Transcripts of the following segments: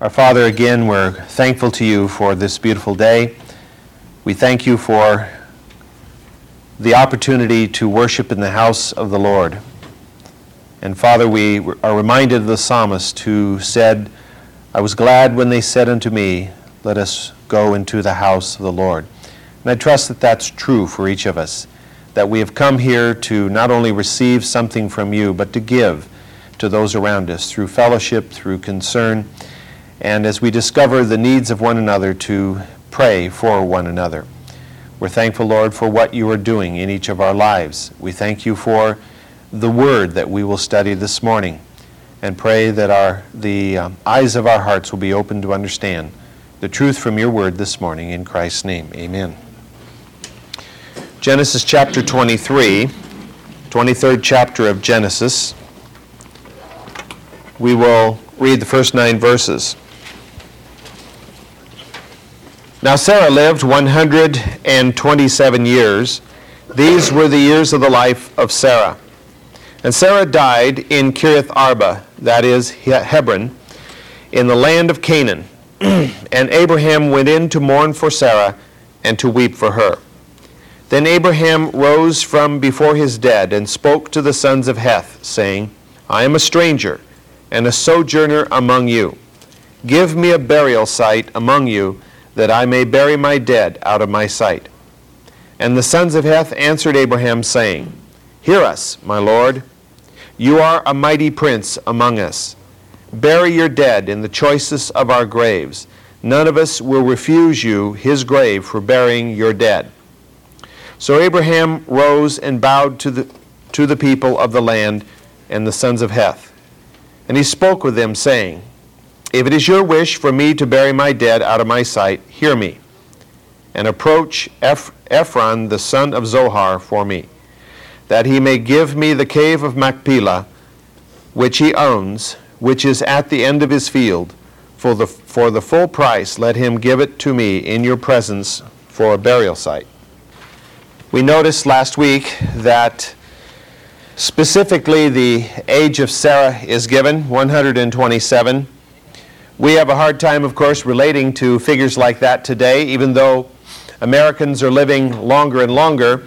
Our Father, again, we're thankful to you for this beautiful day. We thank you for the opportunity to worship in the house of the Lord. And Father, we are reminded of the psalmist who said, I was glad when they said unto me, Let us go into the house of the Lord. And I trust that that's true for each of us, that we have come here to not only receive something from you, but to give to those around us through fellowship, through concern, and as we discover the needs of one another, to pray for one another. We're thankful, Lord, for what you are doing in each of our lives. We thank you for the word that we will study this morning and pray that our, the um, eyes of our hearts will be open to understand the truth from your word this morning. In Christ's name, amen. Genesis chapter 23, 23rd chapter of Genesis. We will read the first nine verses. Now Sarah lived 127 years. These were the years of the life of Sarah. And Sarah died in Kiriath Arba, that is Hebron, in the land of Canaan. and Abraham went in to mourn for Sarah and to weep for her. Then Abraham rose from before his dead and spoke to the sons of Heth, saying, I am a stranger and a sojourner among you. Give me a burial site among you that I may bury my dead out of my sight. And the sons of Heth answered Abraham, saying, Hear us, my Lord. You are a mighty prince among us. Bury your dead in the choicest of our graves. None of us will refuse you his grave for burying your dead. So Abraham rose and bowed to the, to the people of the land and the sons of Heth. And he spoke with them, saying, if it is your wish for me to bury my dead out of my sight, hear me, and approach Eph- Ephron the son of Zohar for me, that he may give me the cave of Machpelah, which he owns, which is at the end of his field. For the, for the full price, let him give it to me in your presence for a burial site. We noticed last week that specifically the age of Sarah is given, 127. We have a hard time, of course, relating to figures like that today, even though Americans are living longer and longer.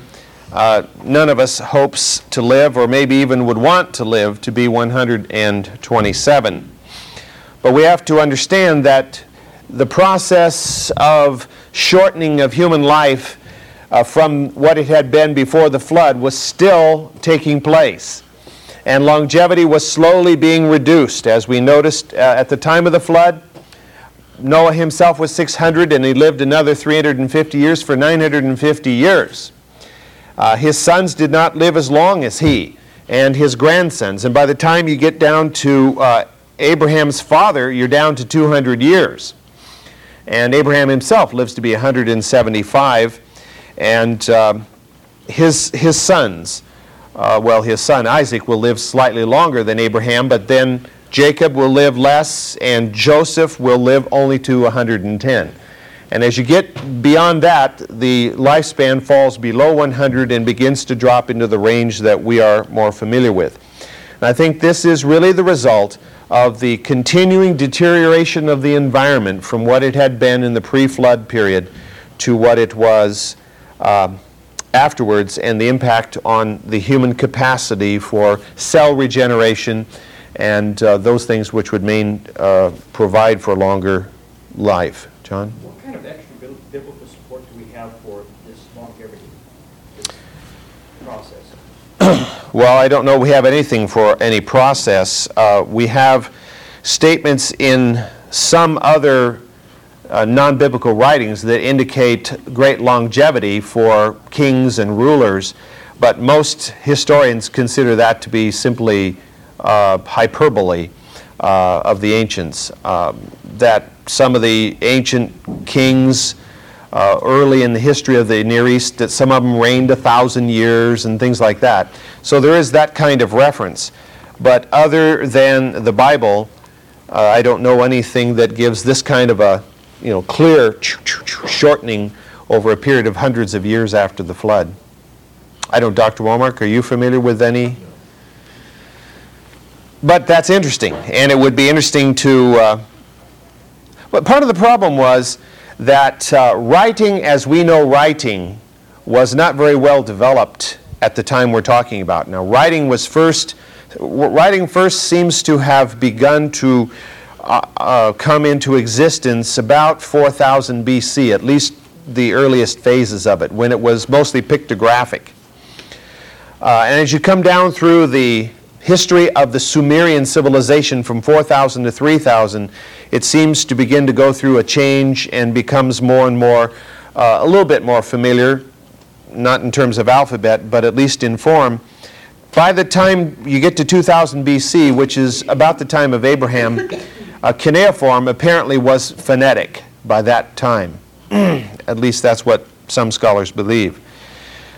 Uh, none of us hopes to live, or maybe even would want to live, to be 127. But we have to understand that the process of shortening of human life uh, from what it had been before the flood was still taking place and longevity was slowly being reduced. As we noticed uh, at the time of the flood, Noah himself was 600 and he lived another 350 years for 950 years. Uh, his sons did not live as long as he and his grandsons. And by the time you get down to uh, Abraham's father, you're down to 200 years. And Abraham himself lives to be 175. And uh, his, his sons, uh, well, his son Isaac will live slightly longer than Abraham, but then Jacob will live less, and Joseph will live only to 110. And as you get beyond that, the lifespan falls below 100 and begins to drop into the range that we are more familiar with. And I think this is really the result of the continuing deterioration of the environment from what it had been in the pre flood period to what it was. Um, afterwards and the impact on the human capacity for cell regeneration and uh, those things which would mean uh, provide for longer life. John? What kind of extra biblical support do we have for this longevity this process? well, I don't know we have anything for any process. Uh, we have statements in some other uh, non biblical writings that indicate great longevity for kings and rulers, but most historians consider that to be simply uh, hyperbole uh, of the ancients. Um, that some of the ancient kings uh, early in the history of the Near East, that some of them reigned a thousand years and things like that. So there is that kind of reference. But other than the Bible, uh, I don't know anything that gives this kind of a you know, clear shortening over a period of hundreds of years after the flood. I don't, Dr. Walmark, are you familiar with any? But that's interesting, and it would be interesting to uh, But part of the problem was that uh, writing as we know writing was not very well developed at the time we're talking about. Now, writing was first, writing first seems to have begun to uh, uh, come into existence about 4000 BC, at least the earliest phases of it, when it was mostly pictographic. Uh, and as you come down through the history of the Sumerian civilization from 4000 to 3000, it seems to begin to go through a change and becomes more and more, uh, a little bit more familiar, not in terms of alphabet, but at least in form. By the time you get to 2000 BC, which is about the time of Abraham, uh, cuneiform apparently was phonetic by that time. At least that's what some scholars believe.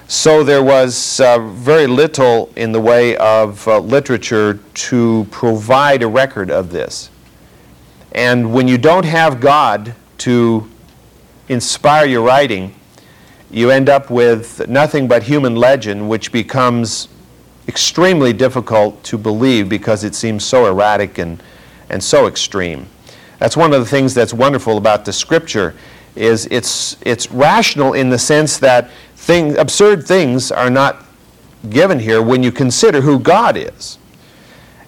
So there was uh, very little in the way of uh, literature to provide a record of this. And when you don't have God to inspire your writing, you end up with nothing but human legend, which becomes extremely difficult to believe because it seems so erratic and, and so extreme. That's one of the things that's wonderful about the scripture is it's, it's rational in the sense that thing, absurd things are not given here when you consider who God is.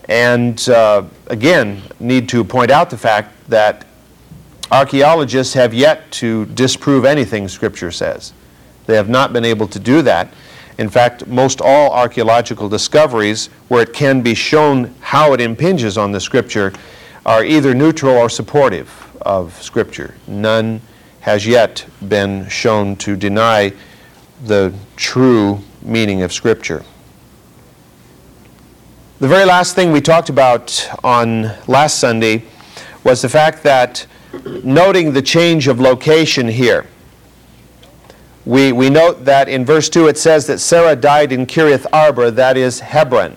And uh, again, need to point out the fact that archaeologists have yet to disprove anything Scripture says. They have not been able to do that. In fact, most all archaeological discoveries where it can be shown how it impinges on the Scripture are either neutral or supportive of Scripture. None has yet been shown to deny the true meaning of Scripture. The very last thing we talked about on last Sunday was the fact that noting the change of location here. We, we note that in verse 2 it says that Sarah died in Kiriath Arba, that is Hebron.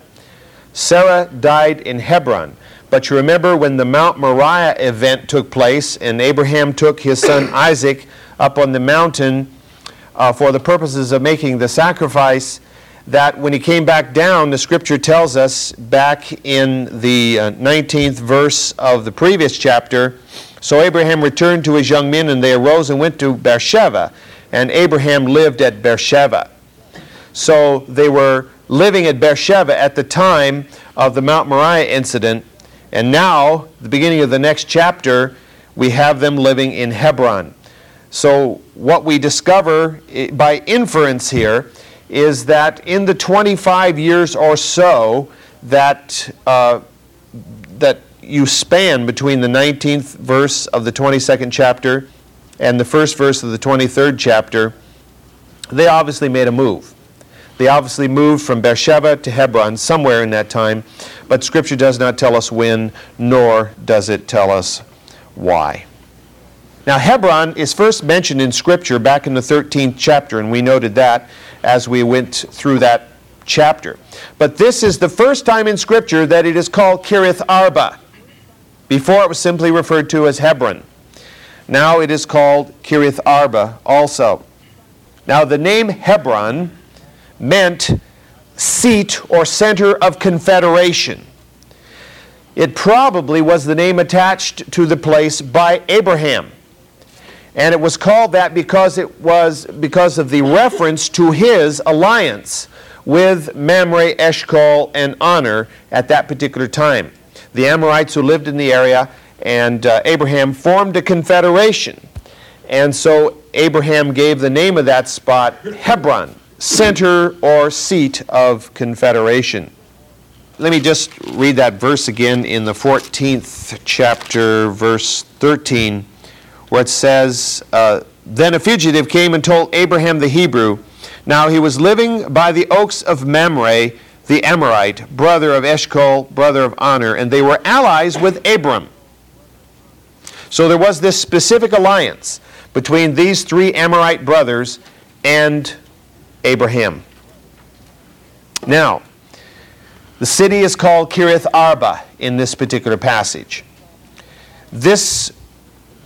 Sarah died in Hebron. But you remember when the Mount Moriah event took place and Abraham took his son Isaac up on the mountain uh, for the purposes of making the sacrifice, that when he came back down, the scripture tells us back in the uh, 19th verse of the previous chapter, so Abraham returned to his young men and they arose and went to Beersheba, and Abraham lived at Beersheba. So they were living at Beersheba at the time of the Mount Moriah incident, and now, the beginning of the next chapter, we have them living in Hebron. So, what we discover by inference here is that in the 25 years or so that, uh, that you span between the 19th verse of the 22nd chapter and the first verse of the 23rd chapter, they obviously made a move. They obviously moved from Beersheba to Hebron somewhere in that time, but Scripture does not tell us when, nor does it tell us why. Now, Hebron is first mentioned in Scripture back in the 13th chapter, and we noted that as we went through that chapter. But this is the first time in Scripture that it is called Kiriath Arba. Before it was simply referred to as Hebron. Now it is called Kiriath Arba also. Now, the name Hebron meant seat or center of confederation. It probably was the name attached to the place by Abraham. And it was called that because it was because of the reference to his alliance with Mamre, Eshcol, and Aner at that particular time. The Amorites who lived in the area and uh, Abraham formed a confederation. And so Abraham gave the name of that spot Hebron, center or seat of confederation. Let me just read that verse again in the 14th chapter, verse 13, where it says, uh, Then a fugitive came and told Abraham the Hebrew, Now he was living by the oaks of Mamre, the Amorite, brother of Eshcol, brother of Aner, and they were allies with Abram. So there was this specific alliance between these three Amorite brothers and Abraham. Now, the city is called Kiriath Arba in this particular passage. This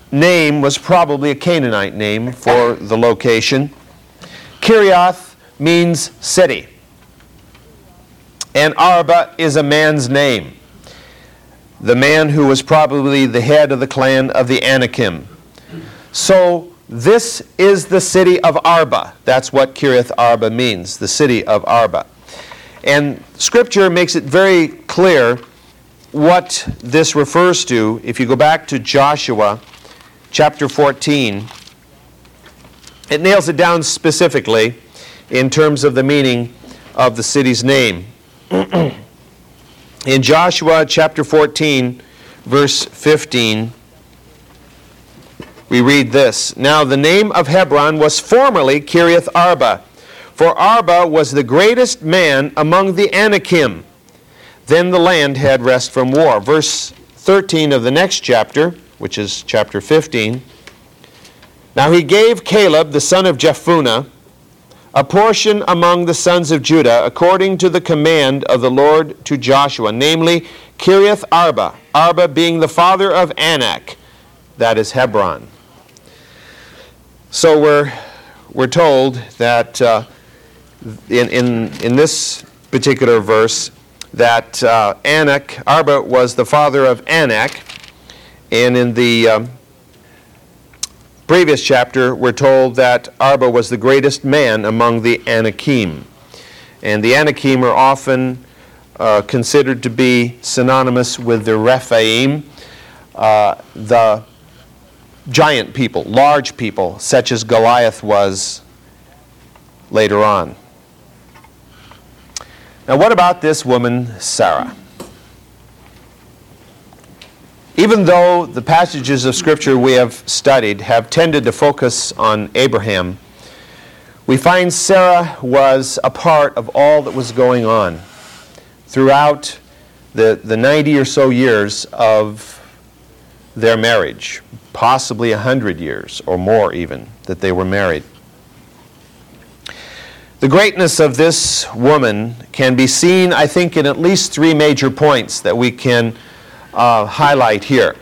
name was probably a Canaanite name for the location. Kiriath means city, and Arba is a man's name. the man who was probably the head of the clan of the Anakim. So this is the city of Arba. That's what Kiriath Arba means, the city of Arba. And Scripture makes it very clear what this refers to. If you go back to Joshua chapter 14, it nails it down specifically in terms of the meaning of the city's name. in Joshua chapter 14, verse 15, we read this Now the name of Hebron was formerly Kiriath Arba, for Arba was the greatest man among the Anakim. Then the land had rest from war. Verse 13 of the next chapter, which is chapter 15. Now he gave Caleb, the son of Jephunneh, a portion among the sons of Judah, according to the command of the Lord to Joshua, namely Kiriath Arba, Arba being the father of Anak, that is Hebron. So we're, we're told that uh, in, in, in this particular verse, that uh, Anak, Arba was the father of Anak, and in the um, previous chapter, we're told that Arba was the greatest man among the Anakim. And the Anakim are often uh, considered to be synonymous with the Rephaim, uh, the giant people, large people, such as Goliath was later on. Now, what about this woman, Sarah? Even though the passages of Scripture we have studied have tended to focus on Abraham, we find Sarah was a part of all that was going on throughout the, the 90 or so years of their marriage, possibly 100 years or more even, that they were married. The greatness of this woman can be seen, I think, in at least three major points that we can uh, highlight here.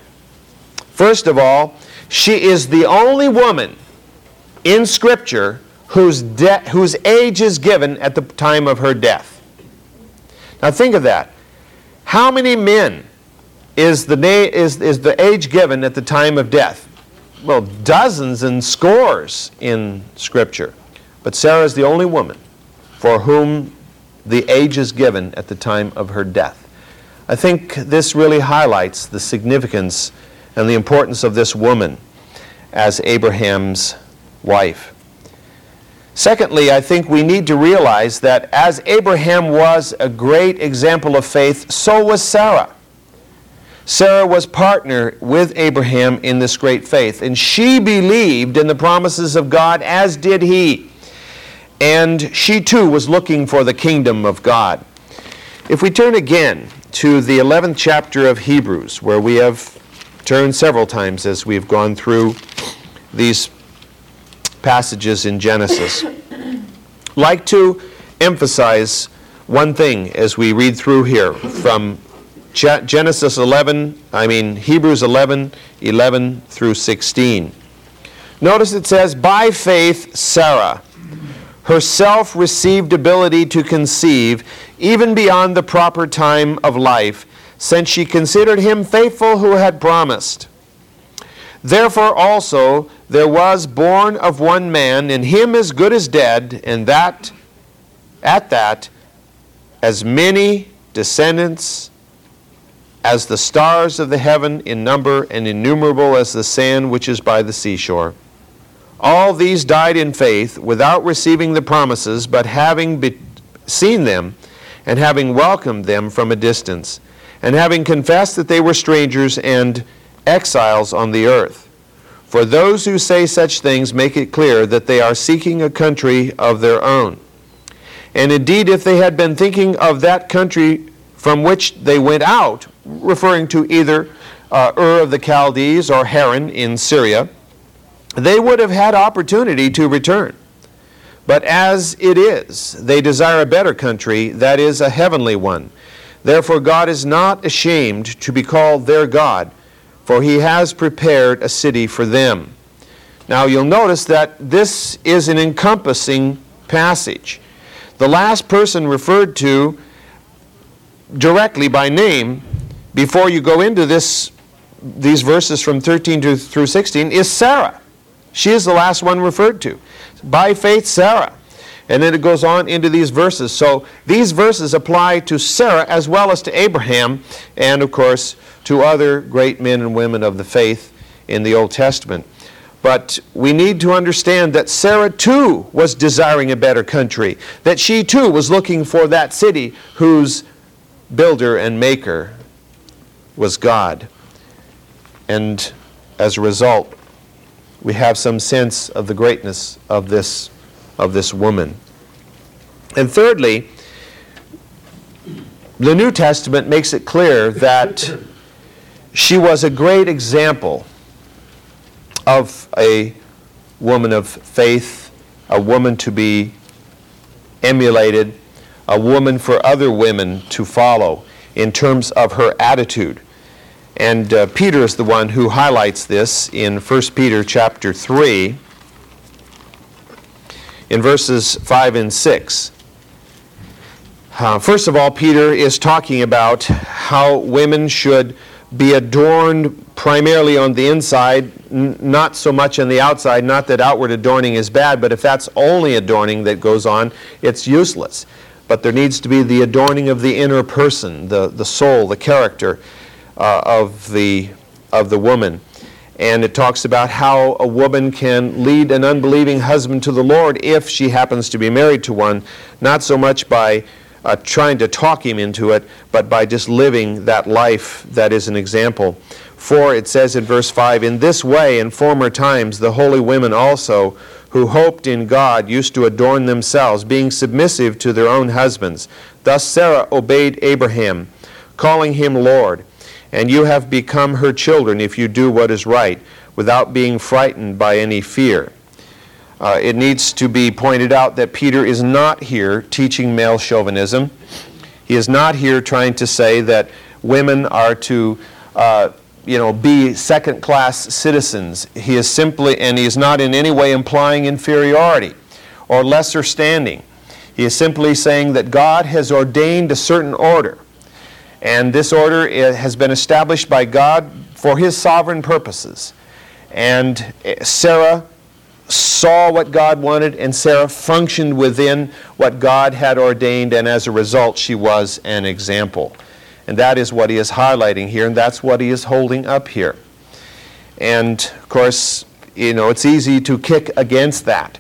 First of all, she is the only woman in Scripture whose, de- whose age is given at the time of her death. Now think of that. How many men is the, na- is, is the age given at the time of death? Well, dozens and scores in Scripture. But Sarah is the only woman for whom the age is given at the time of her death. I think this really highlights the significance and the importance of this woman as Abraham's wife. Secondly, I think we need to realize that as Abraham was a great example of faith, so was Sarah. Sarah was partner with Abraham in this great faith, and she believed in the promises of God as did he. And she too was looking for the kingdom of God. If we turn again to the 11th chapter of Hebrews, where we have turned several times as we've gone through these passages in Genesis. like to emphasize one thing as we read through here from Genesis 11, I mean Hebrews 11, 11 through 16. Notice it says, By faith, Sarah herself received ability to conceive even beyond the proper time of life, since she considered him faithful who had promised. Therefore also there was born of one man, in him as good as dead, and that at that as many descendants as the stars of the heaven in number and innumerable as the sand which is by the seashore. All these died in faith without receiving the promises, but having be- seen them and having welcomed them from a distance, and having confessed that they were strangers and exiles on the earth. For those who say such things make it clear that they are seeking a country of their own. And indeed, if they had been thinking of that country from which they went out, referring to either uh, Ur of the Chaldees or Haran in Syria, they would have had opportunity to return. But as it is, they desire a better country, that is, a heavenly one. Therefore, God is not ashamed to be called their God, for he has prepared a city for them. Now, you'll notice that this is an encompassing passage. The last person referred to directly by name before you go into this, these verses from 13 to, through 16 is Sarah. She is the last one referred to. By faith, Sarah. And then it goes on into these verses. So these verses apply to Sarah as well as to Abraham and, of course, to other great men and women of the faith in the Old Testament. But we need to understand that Sarah too was desiring a better country, that she too was looking for that city whose builder and maker was God. And as a result, we have some sense of the greatness of this, of this woman. And thirdly, the New Testament makes it clear that she was a great example of a woman of faith, a woman to be emulated, a woman for other women to follow in terms of her attitude. And uh, Peter is the one who highlights this in 1 Peter chapter 3 in verses 5 and 6. Uh, first of all, Peter is talking about how women should be adorned primarily on the inside, n- not so much on the outside. Not that outward adorning is bad, but if that's only adorning that goes on, it's useless. But there needs to be the adorning of the inner person, the, the soul, the character uh, of, the, of the woman. And it talks about how a woman can lead an unbelieving husband to the Lord if she happens to be married to one, not so much by uh, trying to talk him into it, but by just living that life that is an example. For it says in verse 5 In this way, in former times, the holy women also, who hoped in God, used to adorn themselves, being submissive to their own husbands. Thus Sarah obeyed Abraham, calling him Lord. And you have become her children if you do what is right, without being frightened by any fear. Uh, it needs to be pointed out that Peter is not here teaching male chauvinism. He is not here trying to say that women are to, uh, you know, be second-class citizens. He is simply, and he is not in any way implying inferiority or lesser standing. He is simply saying that God has ordained a certain order and this order has been established by God for his sovereign purposes. And eh, Sarah saw what God wanted, and Sarah functioned within what God had ordained, and as a result, she was an example. And that is what he is highlighting here, and that's what he is holding up here. And of course, you know, it's easy to kick against that.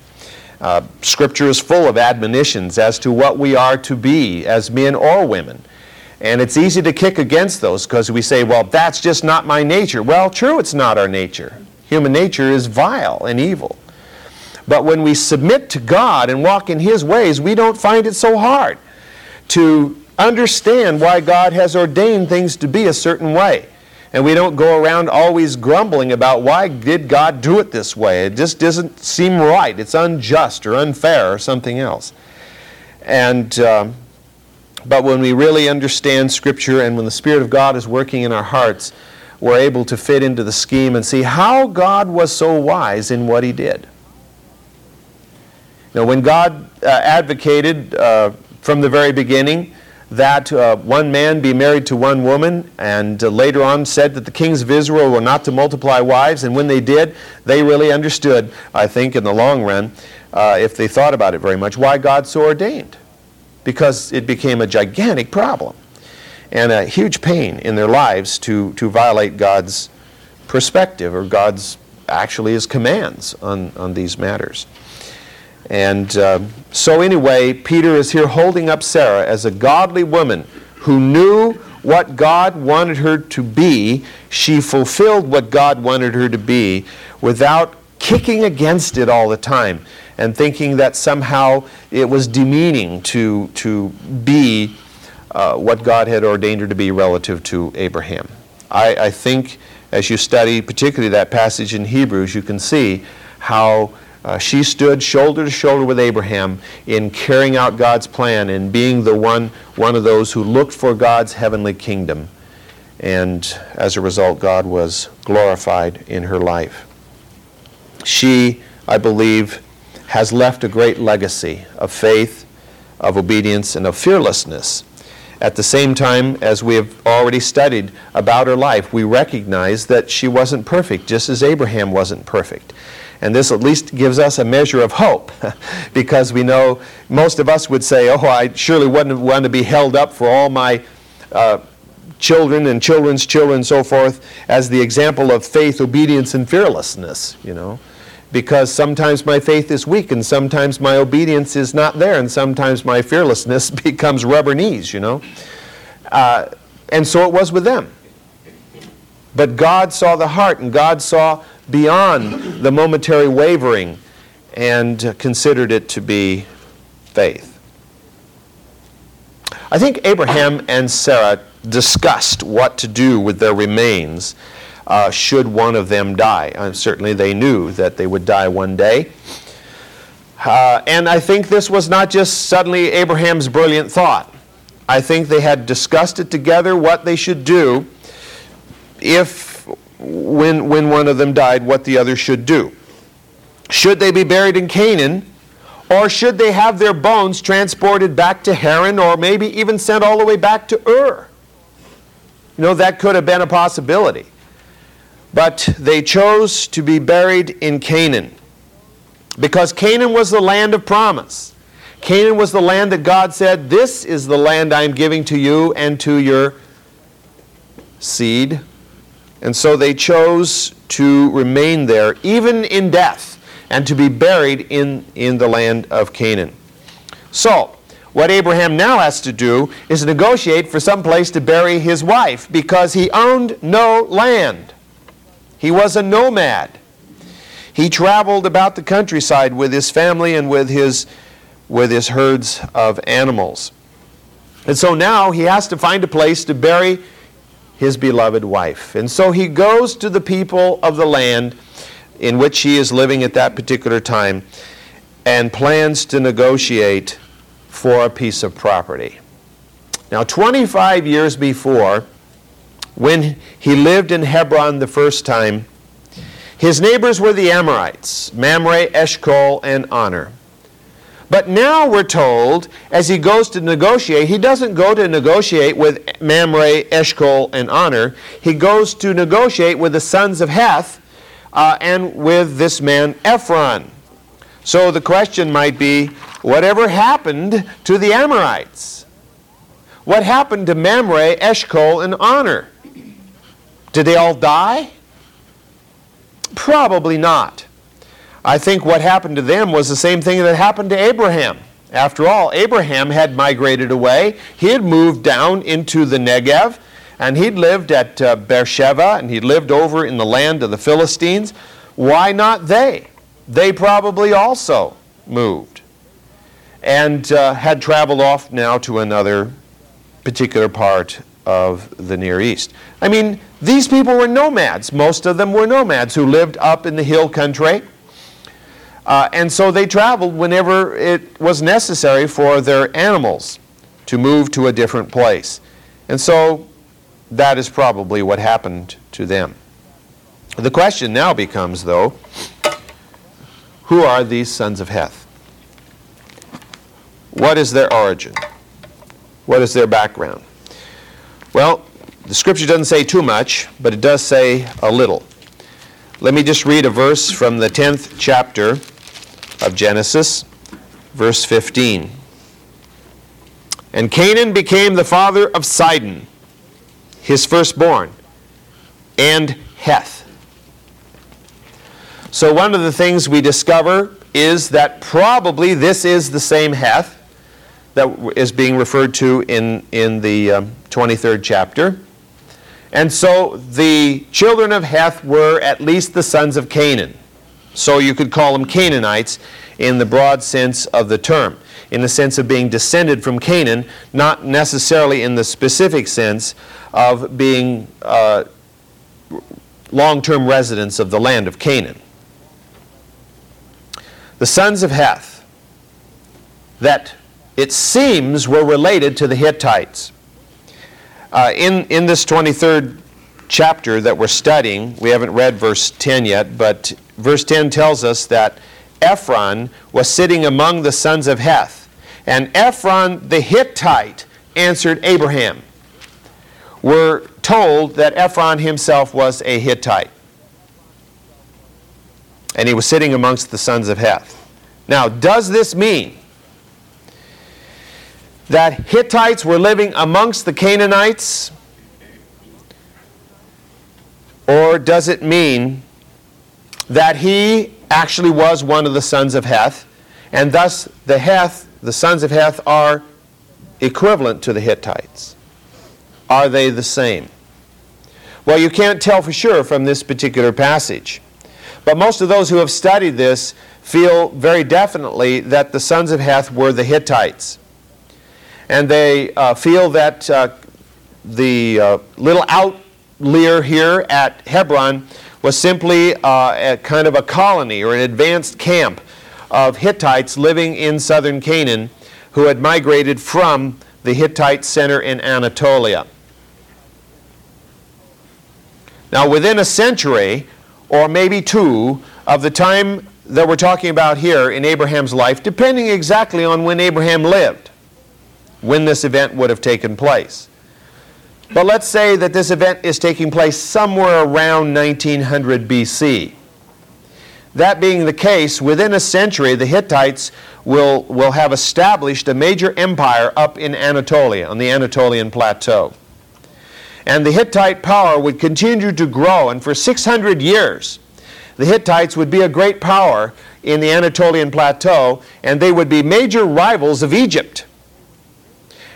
Uh, scripture is full of admonitions as to what we are to be as men or women. And it's easy to kick against those because we say, well, that's just not my nature. Well, true, it's not our nature. Human nature is vile and evil. But when we submit to God and walk in His ways, we don't find it so hard to understand why God has ordained things to be a certain way. And we don't go around always grumbling about why did God do it this way? It just doesn't seem right. It's unjust or unfair or something else. And um, but when we really understand Scripture and when the Spirit of God is working in our hearts, we're able to fit into the scheme and see how God was so wise in what He did. Now, when God uh, advocated uh, from the very beginning that uh, one man be married to one woman, and uh, later on said that the kings of Israel were not to multiply wives, and when they did, they really understood, I think, in the long run, uh, if they thought about it very much, why God so ordained because it became a gigantic problem and a huge pain in their lives to, to violate God's perspective or God's actually his commands on, on these matters. And uh, so, anyway, Peter is here holding up Sarah as a godly woman who knew what God wanted her to be. She fulfilled what God wanted her to be without kicking against it all the time and thinking that somehow it was demeaning to, to be uh, what God had ordained her to be relative to Abraham. I, I think as you study particularly that passage in Hebrews, you can see how uh, she stood shoulder to shoulder with Abraham in carrying out God's plan and being the one, one of those who looked for God's heavenly kingdom. And as a result, God was glorified in her life. She, I believe, has left a great legacy of faith, of obedience, and of fearlessness. At the same time, as we have already studied about her life, we recognize that she wasn't perfect, just as Abraham wasn't perfect. And this at least gives us a measure of hope because we know most of us would say, Oh, I surely wouldn't want to be held up for all my uh, children and children's children and so forth as the example of faith, obedience, and fearlessness, you know. Because sometimes my faith is weak and sometimes my obedience is not there and sometimes my fearlessness becomes rubber knees, you know. Uh, and so it was with them. But God saw the heart and God saw beyond the momentary wavering and considered it to be faith. I think Abraham and Sarah discussed what to do with their remains uh, should one of them die. Uh, certainly they knew that they would die one day. Uh, and I think this was not just suddenly Abraham's brilliant thought. I think they had discussed it together what they should do if, when, when one of them died, what the other should do. Should they be buried in Canaan, or should they have their bones transported back to Haran, or maybe even sent all the way back to Ur? You know, that could have been a possibility. But they chose to be buried in Canaan because Canaan was the land of promise. Canaan was the land that God said, This is the land I am giving to you and to your seed. And so they chose to remain there, even in death, and to be buried in, in the land of Canaan. So, what Abraham now has to do is negotiate for some place to bury his wife because he owned no land. He was a nomad. He traveled about the countryside with his family and with his, with his herds of animals. And so now he has to find a place to bury his beloved wife. And so he goes to the people of the land in which he is living at that particular time and plans to negotiate for a piece of property. Now, 25 years before, when he lived in Hebron the first time, his neighbors were the Amorites, Mamre, Eshcol, and Aner. But now we're told, as he goes to negotiate, he doesn't go to negotiate with Mamre, Eshcol, and Aner. He goes to negotiate with the sons of Heth uh, and with this man Ephron. So the question might be whatever happened to the Amorites? What happened to Mamre, Eshcol, and Aner? Did they all die? Probably not. I think what happened to them was the same thing that happened to Abraham. After all, Abraham had migrated away. He had moved down into the Negev, and he'd lived at uh, Beersheba, and he'd lived over in the land of the Philistines. Why not they? They probably also moved and uh, had traveled off now to another particular part of the Near East. I mean, these people were nomads. Most of them were nomads who lived up in the hill country. Uh, and so they traveled whenever it was necessary for their animals to move to a different place. And so that is probably what happened to them. The question now becomes, though, who are these sons of Heth? What is their origin? What is their background? Well, the scripture doesn't say too much, but it does say a little. Let me just read a verse from the 10th chapter of Genesis, verse 15. And Canaan became the father of Sidon, his firstborn, and Heth. So, one of the things we discover is that probably this is the same Heth that is being referred to in, in the um, 23rd chapter. And so the children of Heth were at least the sons of Canaan. So you could call them Canaanites in the broad sense of the term, in the sense of being descended from Canaan, not necessarily in the specific sense of being uh, long term residents of the land of Canaan. The sons of Heth that it seems we were related to the Hittites. Uh, in, in this 23rd chapter that we're studying, we haven't read verse 10 yet, but verse 10 tells us that Ephron was sitting among the sons of Heth. And Ephron the Hittite answered Abraham. We're told that Ephron himself was a Hittite. And he was sitting amongst the sons of Heth. Now, does this mean that Hittites were living amongst the Canaanites? Or does it mean that he actually was one of the sons of Heth, and thus the Heth, the sons of Heth, are equivalent to the Hittites? Are they the same? Well, you can't tell for sure from this particular passage. But most of those who have studied this feel very definitely that the sons of Heth were the Hittites. And they uh, feel that uh, the uh, little outlier here at Hebron was simply uh, a kind of a colony or an advanced camp of Hittites living in southern Canaan who had migrated from the Hittite center in Anatolia. Now, within a century, or maybe two, of the time that we're talking about here in Abraham's life, depending exactly on when Abraham lived, when this event would have taken place. But let's say that this event is taking place somewhere around 1900 BC. That being the case, within a century, the Hittites will, will have established a major empire up in Anatolia, on the Anatolian plateau. And the Hittite power would continue to grow, and for 600 years, the Hittites would be a great power in the Anatolian plateau, and they would be major rivals of Egypt.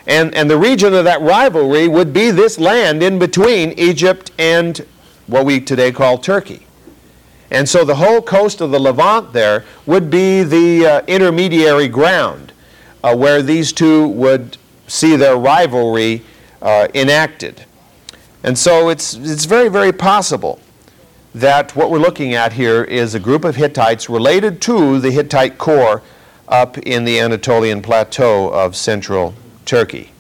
And, and the region of that rivalry would be this land in between Egypt and what we today call Turkey. And so the whole coast of the Levant there would be the uh, intermediary ground uh, where these two would see their rivalry uh, enacted. And so it's, it's very, very possible that what we're looking at here is a group of Hittites related to the Hittite core up in the Anatolian plateau of central Turkey.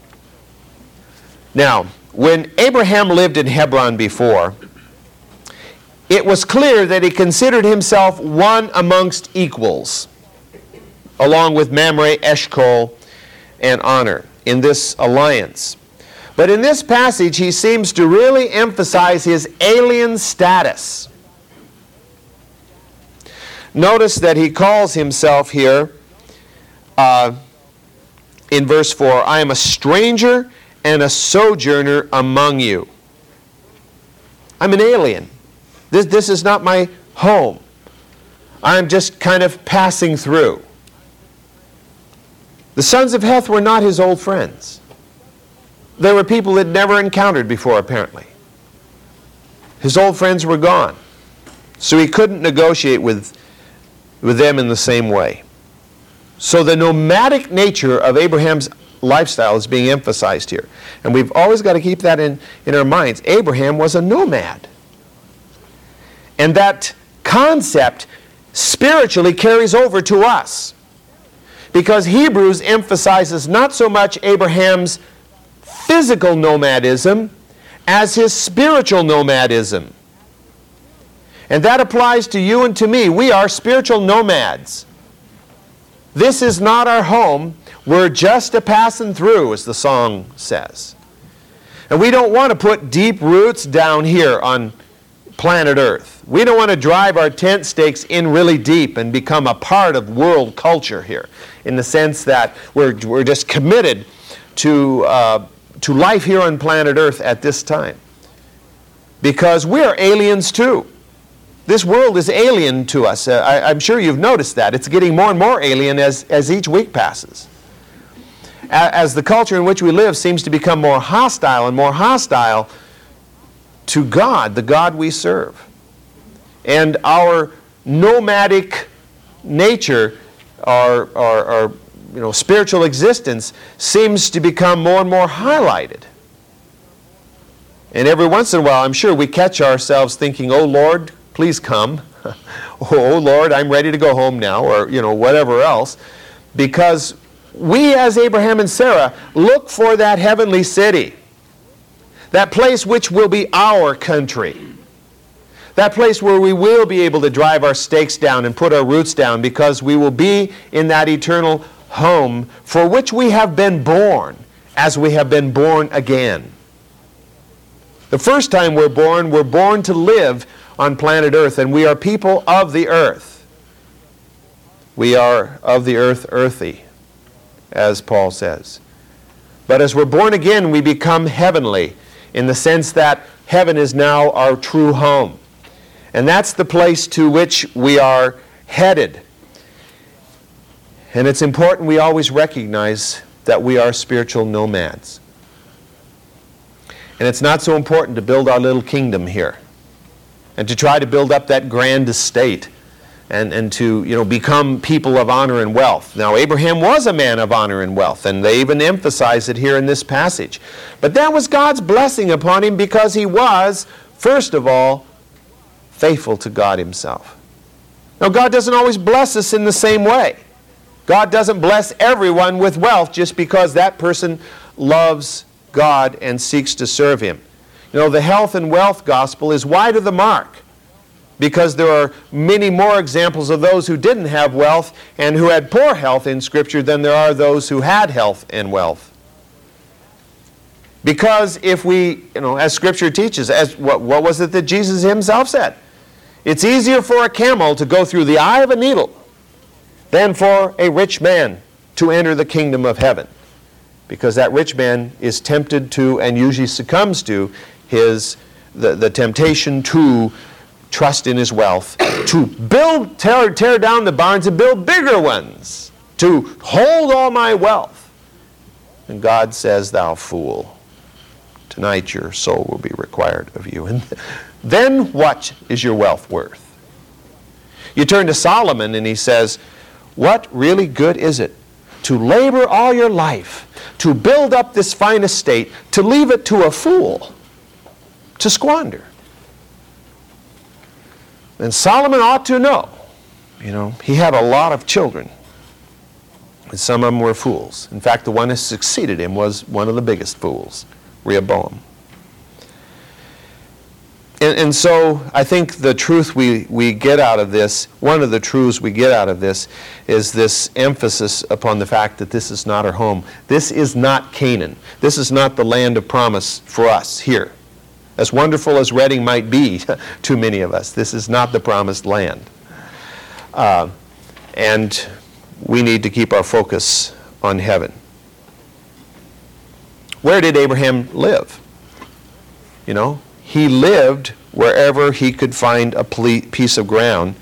Now, when Abraham lived in Hebron before, it was clear that he considered himself one amongst equals, along with Mamre, Eshcol, and Aner, in this alliance. But in this passage, he seems to really emphasize his alien status. Notice that he calls himself here uh, in verse 4 I am a stranger and a sojourner among you. I'm an alien. This, this is not my home. I'm just kind of passing through. The sons of Heth were not his old friends. They were people he'd never encountered before, apparently. His old friends were gone. So he couldn't negotiate with, with them in the same way. So the nomadic nature of Abraham's lifestyle is being emphasized here. And we've always got to keep that in, in our minds. Abraham was a nomad. And that concept spiritually carries over to us. Because Hebrews emphasizes not so much Abraham's physical nomadism as his spiritual nomadism. And that applies to you and to me. We are spiritual nomads. This is not our home. We're just a passing through, as the song says. And we don't want to put deep roots down here on planet Earth. We don't want to drive our tent stakes in really deep and become a part of world culture here, in the sense that we're, we're just committed to uh, to life here on planet Earth at this time. Because we're aliens too. This world is alien to us. Uh, I, am sure you've noticed that. It's getting more and more alien as, as each week passes. A, as the culture in which we live seems to become more hostile and more hostile to God, the God we serve. And our nomadic nature, our, our, our you know, spiritual existence seems to become more and more highlighted. And every once in a while, I'm sure we catch ourselves thinking, oh Lord, please come. oh Lord, I'm ready to go home now, or you know, whatever else. Because we, as Abraham and Sarah, look for that heavenly city, that place which will be our country, that place where we will be able to drive our stakes down and put our roots down because we will be in that eternal home for which we have been born as we have been born again. The first time we're born, we're born to live on planet Earth, and we are people of the earth. We are of the earth, earthy, as Paul says. But as we're born again, we become heavenly in the sense that heaven is now our true home. And that's the place to which we are headed. And it's important we always recognize that we are spiritual nomads. And it's not so important to build our little kingdom here and to try to build up that grand estate and, and to you know, become people of honor and wealth. Now, Abraham was a man of honor and wealth, and they even emphasize it here in this passage. But that was God's blessing upon him because he was, first of all, faithful to God himself. Now, God doesn't always bless us in the same way. God doesn't bless everyone with wealth just because that person loves God and seeks to serve Him. You know, the health and wealth gospel is wide of the mark because there are many more examples of those who didn't have wealth and who had poor health in Scripture than there are those who had health and wealth. Because if we, you know, as Scripture teaches, as what, what was it that Jesus himself said? It's easier for a camel to go through the eye of a needle than for a rich man to enter the kingdom of heaven. Because that rich man is tempted to and usually succumbs to his the, the temptation to trust in his wealth, to build, tear, tear down the barns and build bigger ones, to hold all my wealth. And God says, Thou fool, tonight your soul will be required of you. And then what is your wealth worth? You turn to Solomon and he says, What really good is it to labor all your life, to build up this fine estate, to leave it to a fool to squander? And Solomon ought to know. You know, he had a lot of children. And some of them were fools. In fact, the one that succeeded him was one of the biggest fools, Rehoboam. And, and, so I think the truth we, we get out of this, one of the truths we get out of this, is this emphasis upon the fact that this is not our home. This is not Canaan. This is not the land of promise for us here. As wonderful as Reading might be to many of us, this is not the promised land. Uh, and we need to keep our focus on heaven. Where did Abraham live? You know, he lived wherever he could find a piece of ground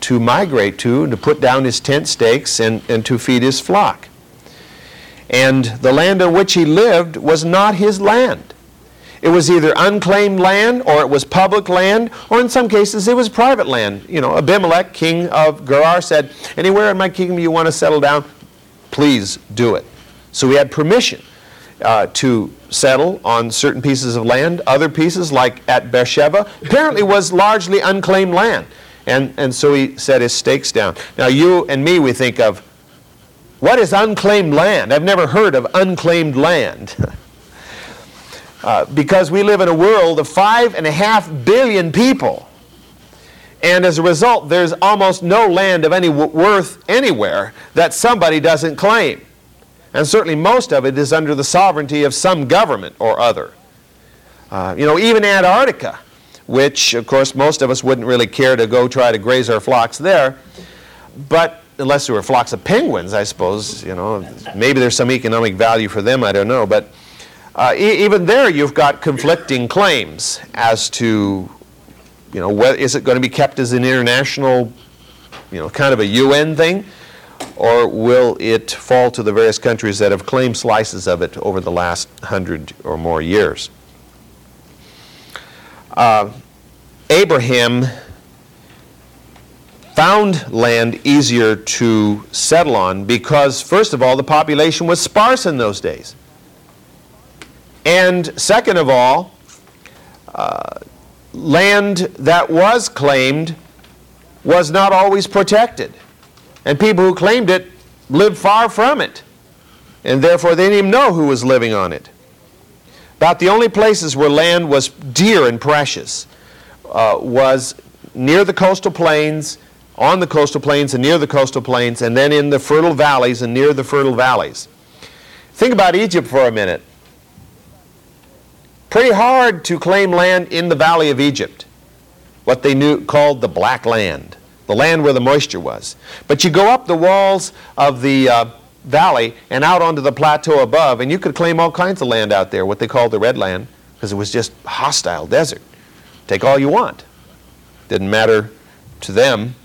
to migrate to, to put down his tent stakes and, and to feed his flock. And the land on which he lived was not his land. It was either unclaimed land or it was public land, or in some cases it was private land. You know, Abimelech, king of Gerar, said, Anywhere in my kingdom you want to settle down, please do it. So he had permission uh, to settle on certain pieces of land. Other pieces, like at Beersheba, apparently was largely unclaimed land. And, and so he set his stakes down. Now, you and me, we think of what is unclaimed land? I've never heard of unclaimed land. Uh, because we live in a world of five and a half billion people. And as a result, there's almost no land of any worth anywhere that somebody doesn't claim. And certainly most of it is under the sovereignty of some government or other. Uh, you know, even Antarctica, which of course most of us wouldn't really care to go try to graze our flocks there, but unless there were flocks of penguins, I suppose, you know, maybe there's some economic value for them, I don't know. But uh, e- even there, you've got conflicting claims as to, you know, is it going to be kept as an international, you know, kind of a UN thing, or will it fall to the various countries that have claimed slices of it over the last hundred or more years? Uh, Abraham found land easier to settle on because, first of all, the population was sparse in those days. And second of all, uh, land that was claimed was not always protected. And people who claimed it lived far from it. And therefore, they didn't even know who was living on it. About the only places where land was dear and precious uh, was near the coastal plains, on the coastal plains and near the coastal plains, and then in the fertile valleys and near the fertile valleys. Think about Egypt for a minute. Pretty hard to claim land in the valley of Egypt, what they knew called the Black Land, the land where the moisture was. But you go up the walls of the uh, valley and out onto the plateau above, and you could claim all kinds of land out there, what they called the Red Land, because it was just hostile desert. Take all you want. Didn't matter to them.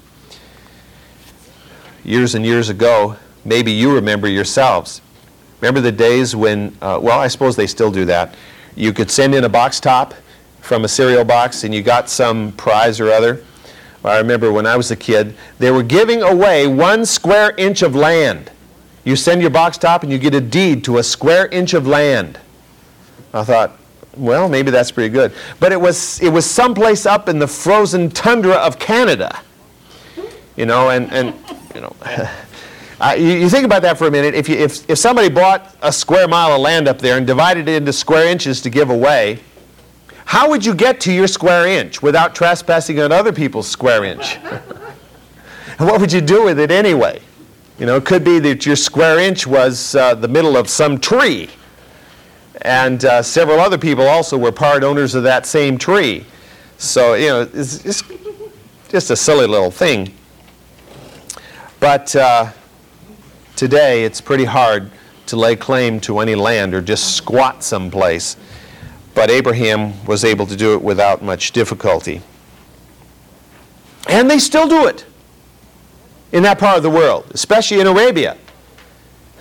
Years and years ago, maybe you remember yourselves. Remember the days when, uh, well, I suppose they still do that. You could send in a box top from a cereal box and you got some prize or other. I remember when I was a kid, they were giving away one square inch of land. You send your box top and you get a deed to a square inch of land. I thought, well, maybe that's pretty good. But it was, it was someplace up in the frozen tundra of Canada. You know, and, and you know, uh, you, you, think about that for a minute. If, you, if, if somebody bought a square mile of land up there and divided it into square inches to give away, how would you get to your square inch without trespassing on other people's square inch? and what would you do with it anyway? You know, it could be that your square inch was uh, the middle of some tree and uh, several other people also were part owners of that same tree. So, you know, it's just, just a silly little thing. But uh, today it's pretty hard to lay claim to any land or just squat someplace. But Abraham was able to do it without much difficulty. And they still do it in that part of the world, especially in Arabia.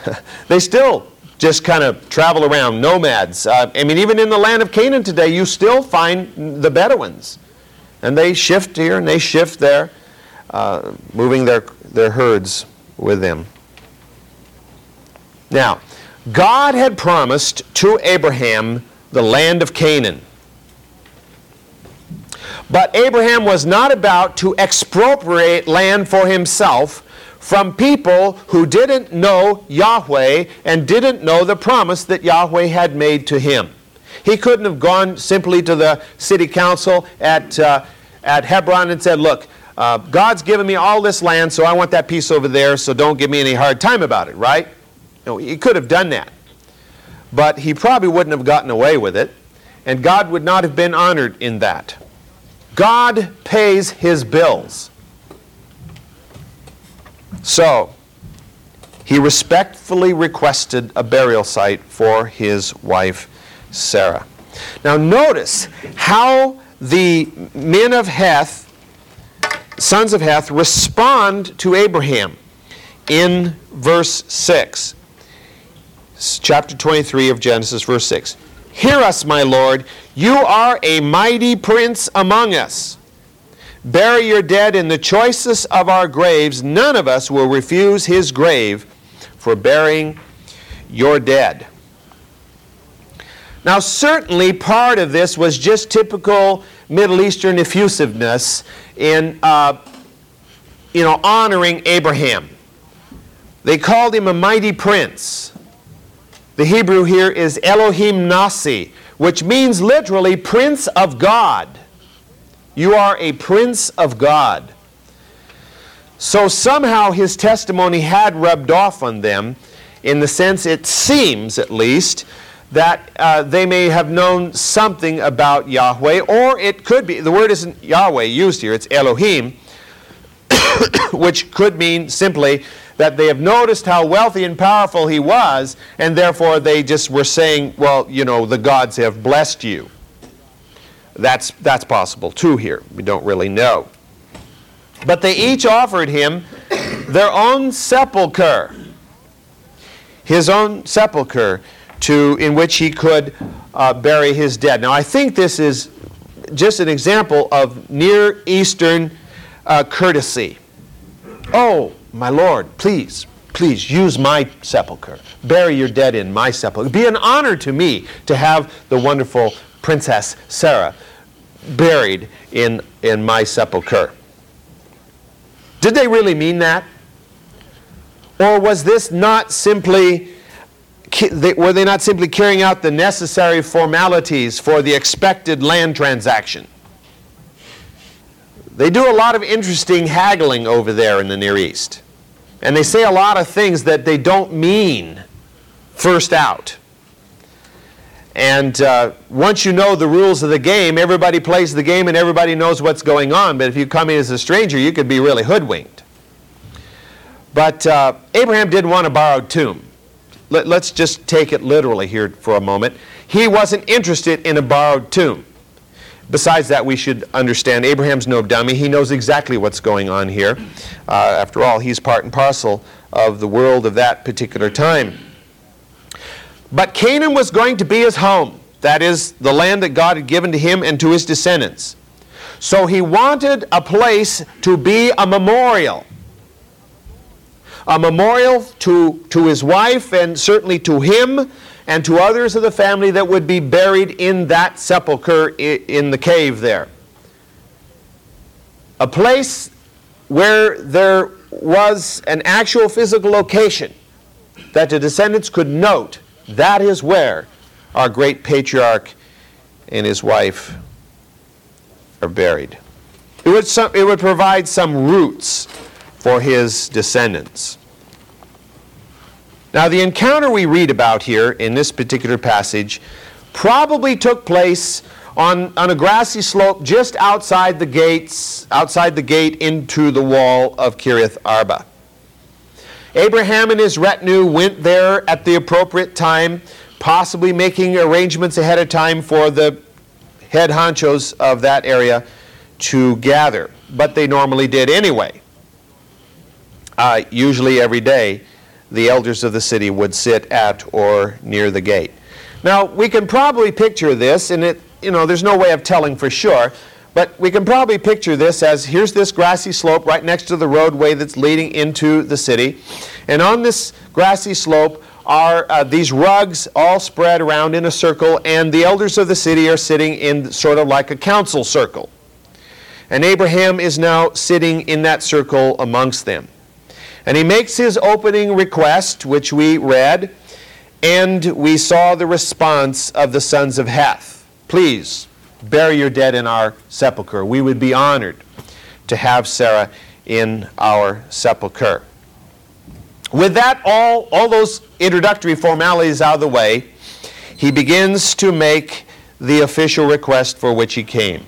they still just kind of travel around, nomads. Uh, I mean, even in the land of Canaan today, you still find the Bedouins. And they shift here and they shift there, uh, moving their, their herds with them. Now, God had promised to Abraham the land of Canaan. But Abraham was not about to expropriate land for himself from people who didn't know Yahweh and didn't know the promise that Yahweh had made to him. He couldn't have gone simply to the city council at, uh, at Hebron and said, Look, uh, God's given me all this land, so I want that piece over there, so don't give me any hard time about it, right? No, he could have done that. But he probably wouldn't have gotten away with it, and God would not have been honored in that. God pays his bills. So, he respectfully requested a burial site for his wife Sarah. Now, notice how the men of Heth, sons of Heth, respond to Abraham in verse 6. Chapter 23 of Genesis, verse 6. Hear us, my Lord, you are a mighty prince among us. Bury your dead in the choicest of our graves. None of us will refuse his grave for burying your dead. Now, certainly part of this was just typical Middle Eastern effusiveness in, uh, you know, honoring Abraham. They called him a mighty prince. The Hebrew here is Elohim Nasi, which means literally prince of God. You are a prince of God. So somehow his testimony had rubbed off on them, in the sense, it seems at least, that uh, they may have known something about Yahweh, or it could be, the word isn't Yahweh used here, it's Elohim, which could mean simply that they have noticed how wealthy and powerful he was, and therefore they just were saying, well, you know, the gods have blessed you. That's, that's possible too here. We don't really know. But they each offered him their own sepulchre, his own sepulchre, to, in which he could uh, bury his dead. Now, I think this is just an example of Near Eastern uh, courtesy. Oh, my Lord, please, please use my sepulchre. Bury your dead in my sepulchre. Be an honor to me to have the wonderful Princess Sarah buried in, in my sepulchre. Did they really mean that? Or was this not simply, were they not simply carrying out the necessary formalities for the expected land transaction? They do a lot of interesting haggling over there in the Near East. And they say a lot of things that they don't mean first out. And uh, once you know the rules of the game, everybody plays the game and everybody knows what's going on. But if you come in as a stranger, you could be really hoodwinked. But uh, Abraham didn't want a borrowed tomb. Let, let's just take it literally here for a moment. He wasn't interested in a borrowed tomb. Besides that, we should understand Abraham's no dummy. He knows exactly what's going on here. Uh, after all, he's part and parcel of the world of that particular time. But Canaan was going to be his home. That is, the land that God had given to him and to his descendants. So he wanted a place to be a memorial. A memorial to, to his wife and certainly to him and to others of the family that would be buried in that sepulchre in the cave there. A place where there was an actual physical location that the descendants could note that is where our great patriarch and his wife are buried. It would, some, it would provide some roots for his descendants. Now, the encounter we read about here in this particular passage probably took place on, on a grassy slope just outside the gates, outside the gate into the wall of Kiriath Arba. Abraham and his retinue went there at the appropriate time, possibly making arrangements ahead of time for the head honchos of that area to gather. But they normally did anyway. Uh, usually every day, the elders of the city would sit at or near the gate. Now, we can probably picture this, and it, you know, there's no way of telling for sure, but we can probably picture this as here's this grassy slope right next to the roadway that's leading into the city. And on this grassy slope are uh, these rugs all spread around in a circle, and the elders of the city are sitting in sort of like a council circle. And Abraham is now sitting in that circle amongst them. And he makes his opening request, which we read, and we saw the response of the sons of Heth. Please, bury your dead in our sepulchre. We would be honored to have Sarah in our sepulchre. With that, all, all those introductory formalities out of the way, he begins to make the official request for which he came.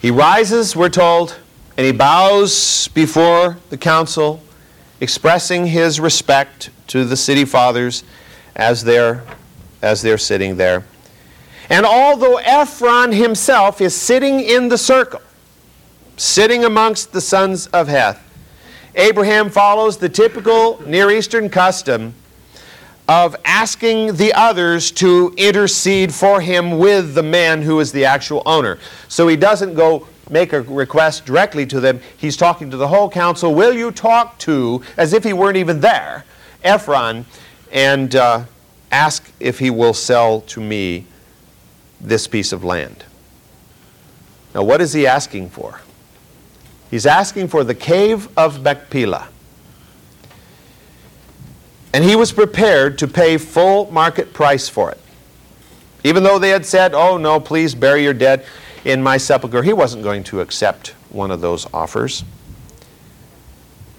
He rises, we're told, and he bows before the council, expressing his respect to the city fathers as they're, as they're sitting there. And although Ephron himself is sitting in the circle, sitting amongst the sons of Heth, Abraham follows the typical Near Eastern custom of asking the others to intercede for him with the man who is the actual owner. So he doesn't go make a request directly to them. He's talking to the whole council. Will you talk to, as if he weren't even there, Ephron, and uh, ask if he will sell to me this piece of land. Now, what is he asking for? He's asking for the cave of Machpelah. And he was prepared to pay full market price for it. Even though they had said, oh no, please bury your dead in my sepulchre, he wasn't going to accept one of those offers.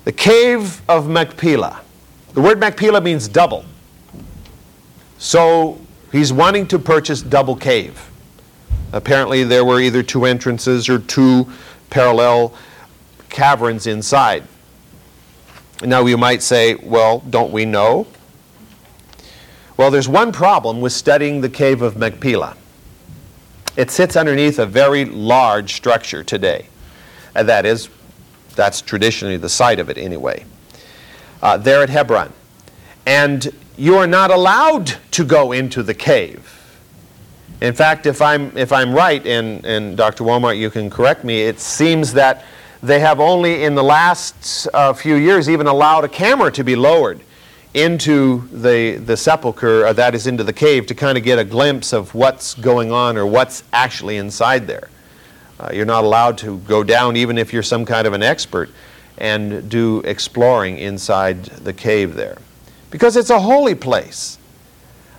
The cave of Machpelah. The word Machpelah means double. So He's wanting to purchase double cave. Apparently, there were either two entrances or two parallel caverns inside. Now, you might say, well, don't we know? Well, there's one problem with studying the cave of Machpelah. It sits underneath a very large structure today. And that is, that's traditionally the site of it anyway. Uh, there at Hebron. And you are not allowed to go into the cave. In fact, if I'm, if I'm right, and, and Dr. Walmart, you can correct me, it seems that they have only in the last uh, few years even allowed a camera to be lowered into the, the sepulcher, uh, that is into the cave, to kind of get a glimpse of what's going on or what's actually inside there. Uh, you're not allowed to go down, even if you're some kind of an expert, and do exploring inside the cave there because it's a holy place.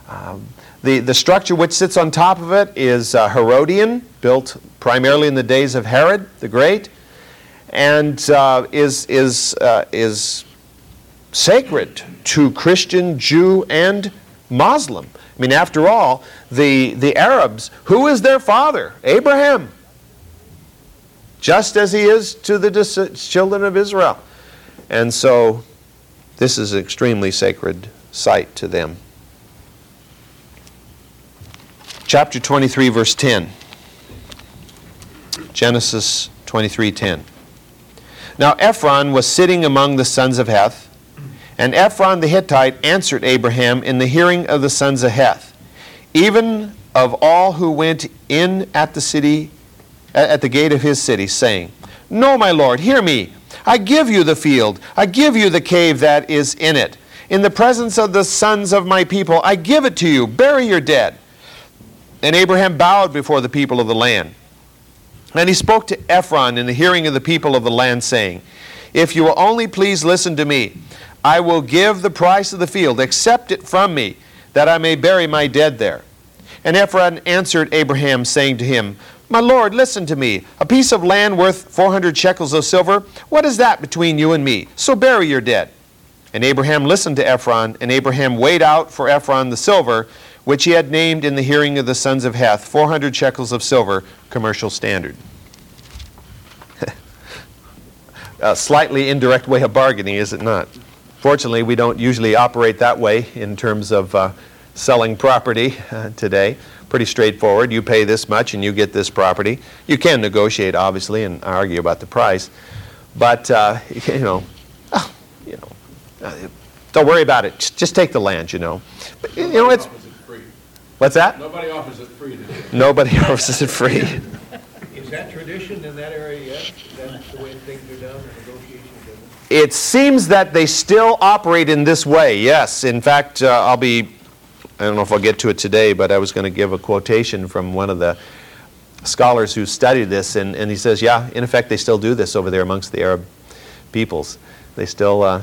Um, the, the structure which sits on top of it is uh, Herodian, built primarily in the days of Herod the Great, and uh, is, is, uh, is sacred to Christian, Jew, and Muslim. I mean, after all, the, the Arabs, who is their father? Abraham. Just as he is to the children of Israel. And so, this is an extremely sacred site to them. Chapter 23, verse 10. Genesis 23:10. Now Ephron was sitting among the sons of Heth, and Ephron the Hittite answered Abraham in the hearing of the sons of Heth, even of all who went in at the city at the gate of his city, saying, No, my lord, hear me. I give you the field, I give you the cave that is in it. In the presence of the sons of my people, I give it to you. Bury your dead. And Abraham bowed before the people of the land. And he spoke to Ephron in the hearing of the people of the land, saying, If you will only please listen to me, I will give the price of the field, accept it from me, that I may bury my dead there. And Ephron answered Abraham, saying to him, My lord, listen to me. A piece of land worth 400 shekels of silver, what is that between you and me? So bury your dead. And Abraham listened to Ephron, and Abraham weighed out for Ephron the silver, which he had named in the hearing of the sons of Heth, 400 shekels of silver, commercial standard. A slightly indirect way of bargaining, is it not? Fortunately, we don't usually operate that way in terms of uh, selling property uh, today. Pretty straightforward. You pay this much and you get this property. You can negotiate, obviously, and argue about the price. But, uh, you know, oh, you know, uh, don't worry about it. Just, just take the land, you know. But, you know, it's What's that? Nobody offers it free Nobody offers it free. Is that tradition in that area yet? Is that the way things are done, the negotiations? It seems that they still operate in this way, yes. In fact, uh, I'll be, I don't know if I'll get to it today, but I was going to give a quotation from one of the scholars who studied this, and, and he says, yeah, in effect, they still do this over there amongst the Arab peoples. They still uh,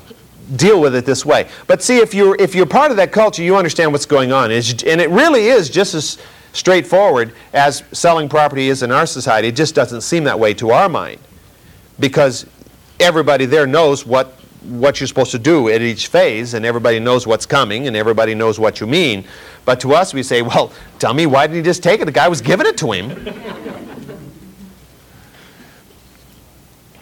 deal with it this way. But see, if you're, if you're part of that culture, you understand what's going on. and it really is just as straightforward as selling property is in our society. It just doesn't seem that way to our mind because everybody there knows what, what you're supposed to do at each phase, and everybody knows what's coming, and everybody knows what you mean. But to us, we say, well, tell me, why didn't he just take it? The guy was giving it to him.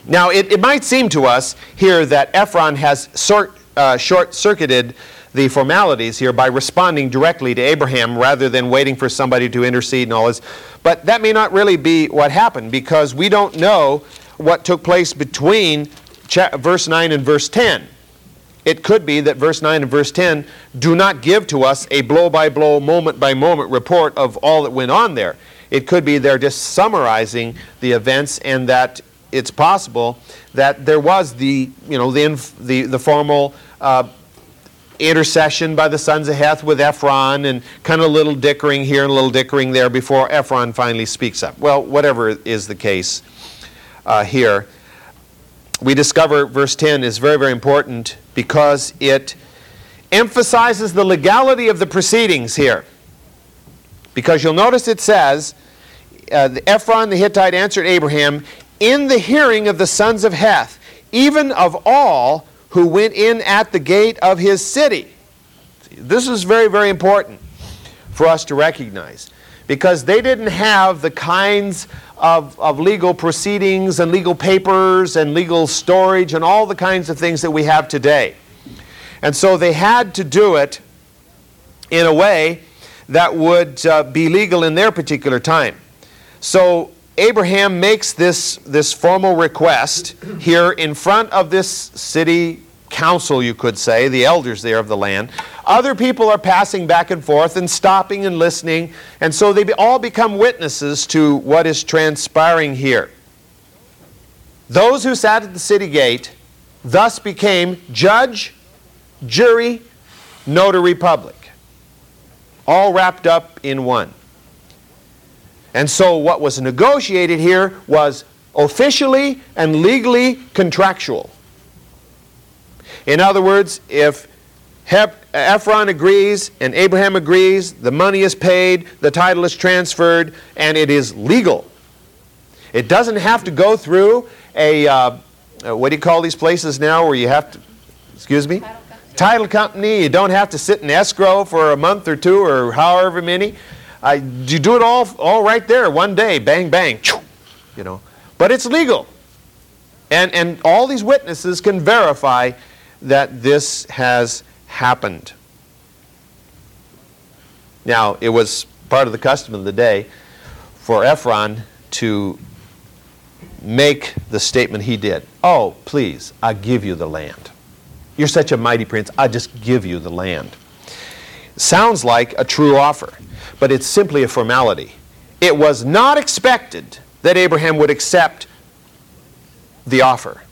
Now, it, it might seem to us here that Ephron has sort, uh, short-circuited the formalities here by responding directly to Abraham rather than waiting for somebody to intercede and all this. But that may not really be what happened because we don't know what took place between verse 9 and verse 10. It could be that verse 9 and verse 10 do not give to us a blow by blow, moment by moment report of all that went on there. It could be they're just summarizing the events and that it's possible that there was the, you know, the, the, the formal uh, intercession by the sons of Heth with Ephron and kind of a little dickering here and a little dickering there before Ephron finally speaks up. Well, whatever is the case uh, here, we discover verse 10 is very, very important because it emphasizes the legality of the proceedings here. Because you'll notice it says, uh, Ephron the Hittite answered Abraham, in the hearing of the sons of Heth, even of all who went in at the gate of his city. This is very, very important for us to recognize because they didn't have the kinds of, of legal proceedings and legal papers and legal storage and all the kinds of things that we have today. And so they had to do it in a way that would uh, be legal in their particular time. So Abraham makes this, this formal request here in front of this city council, you could say, the elders there of the land. Other people are passing back and forth and stopping and listening, and so they all become witnesses to what is transpiring here. Those who sat at the city gate thus became judge, jury, notary public, all wrapped up in one. And so what was negotiated here was officially and legally contractual. In other words, if Ephron agrees and Abraham agrees, the money is paid, the title is transferred, and it is legal. It doesn't have to go through a, uh, uh what do you call these places now where you have to, excuse me? Title company. Title company. You don't have to sit in escrow for a month or two or however many. I, you do it all, all right there, one day, bang, bang, choo, you know. But it's legal. And, and all these witnesses can verify that this has happened. Now, it was part of the custom of the day for Ephron to make the statement he did Oh, please, I give you the land. You're such a mighty prince, I just give you the land. Sounds like a true offer, but it's simply a formality. It was not expected that Abraham would accept the offer.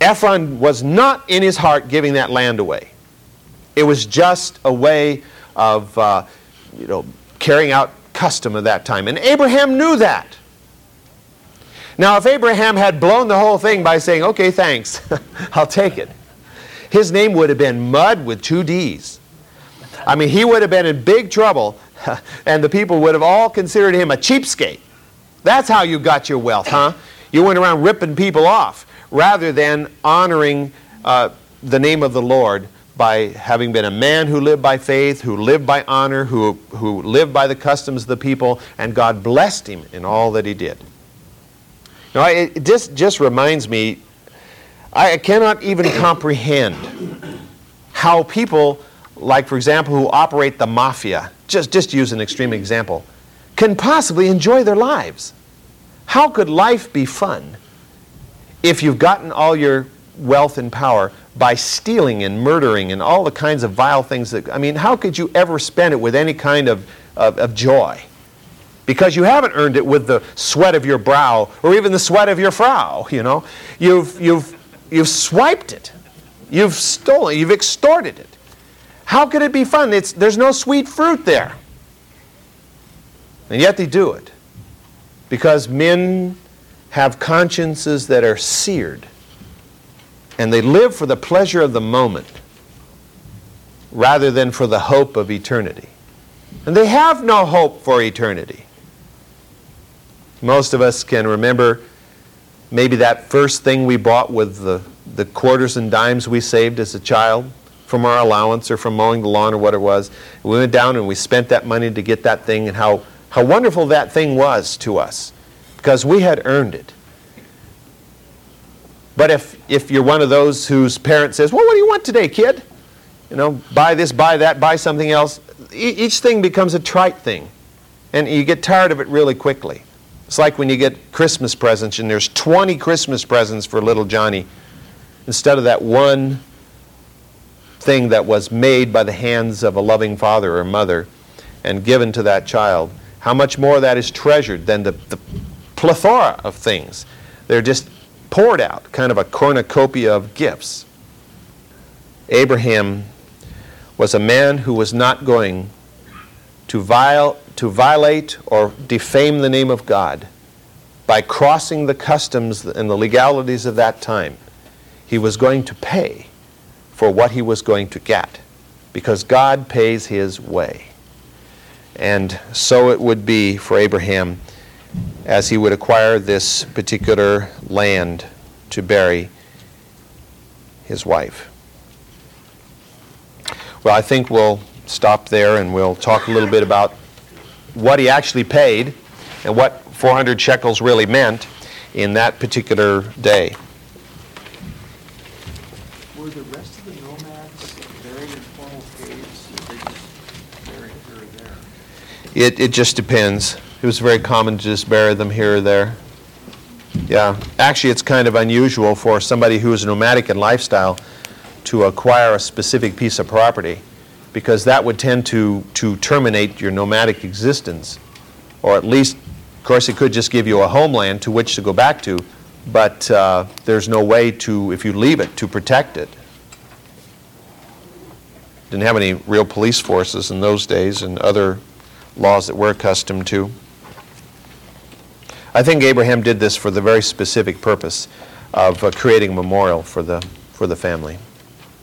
Ephron was not in his heart giving that land away. It was just a way of, uh, you know, carrying out custom of that time. And Abraham knew that. Now, if Abraham had blown the whole thing by saying, okay, thanks, I'll take it, his name would have been Mud with two D's. I mean, he would have been in big trouble, and the people would have all considered him a cheapskate. That's how you got your wealth, huh? You went around ripping people off rather than honoring uh, the name of the Lord by having been a man who lived by faith, who lived by honor, who, who lived by the customs of the people, and God blessed him in all that he did. Now, it, it just, just reminds me, I cannot even comprehend how people, like, for example, who operate the mafia, just, just use an extreme example, can possibly enjoy their lives. How could life be fun if you've gotten all your wealth and power by stealing and murdering and all the kinds of vile things that, I mean, how could you ever spend it with any kind of, of, of joy? Because you haven't earned it with the sweat of your brow or even the sweat of your frow, you know. You've, you've, you've swiped it. You've stolen, you've extorted it. How could it be fun? It's, there's no sweet fruit there. And yet they do it. Because men have consciences that are seared. And they live for the pleasure of the moment rather than for the hope of eternity. And they have no hope for eternity. Most of us can remember maybe that first thing we bought with the, the quarters and dimes we saved as a child from our allowance or from mowing the lawn or what it was. We went down and we spent that money to get that thing and how, how wonderful that thing was to us because we had earned it. But if, if you're one of those whose parent says, Well, what do you want today, kid? You know, buy this, buy that, buy something else, e- each thing becomes a trite thing. And you get tired of it really quickly. It's like when you get Christmas presents and there's 20 Christmas presents for little Johnny instead of that one thing that was made by the hands of a loving father or mother and given to that child. How much more that is treasured than the, the plethora of things. They're just poured out, kind of a cornucopia of gifts. Abraham was a man who was not going to, viol- to violate or defame the name of God by crossing the customs and the legalities of that time. He was going to pay for what he was going to get because God pays his way. And so it would be for Abraham as he would acquire this particular land to bury his wife. Well, I think we'll stop there and we'll talk a little bit about what he actually paid and what 400 shekels really meant in that particular day. Were the rest of the nomads buried in formal caves, or they just buried here or there? It, it just depends. It was very common to just bury them here or there. Yeah, actually, it's kind of unusual for somebody who is nomadic in lifestyle to acquire a specific piece of property because that would tend to, to terminate your nomadic existence. Or at least, of course, it could just give you a homeland to which to go back to, but uh, there's no way to, if you leave it, to protect it. Didn't have any real police forces in those days and other laws that we're accustomed to. I think Abraham did this for the very specific purpose of uh, creating a memorial for the, for the family.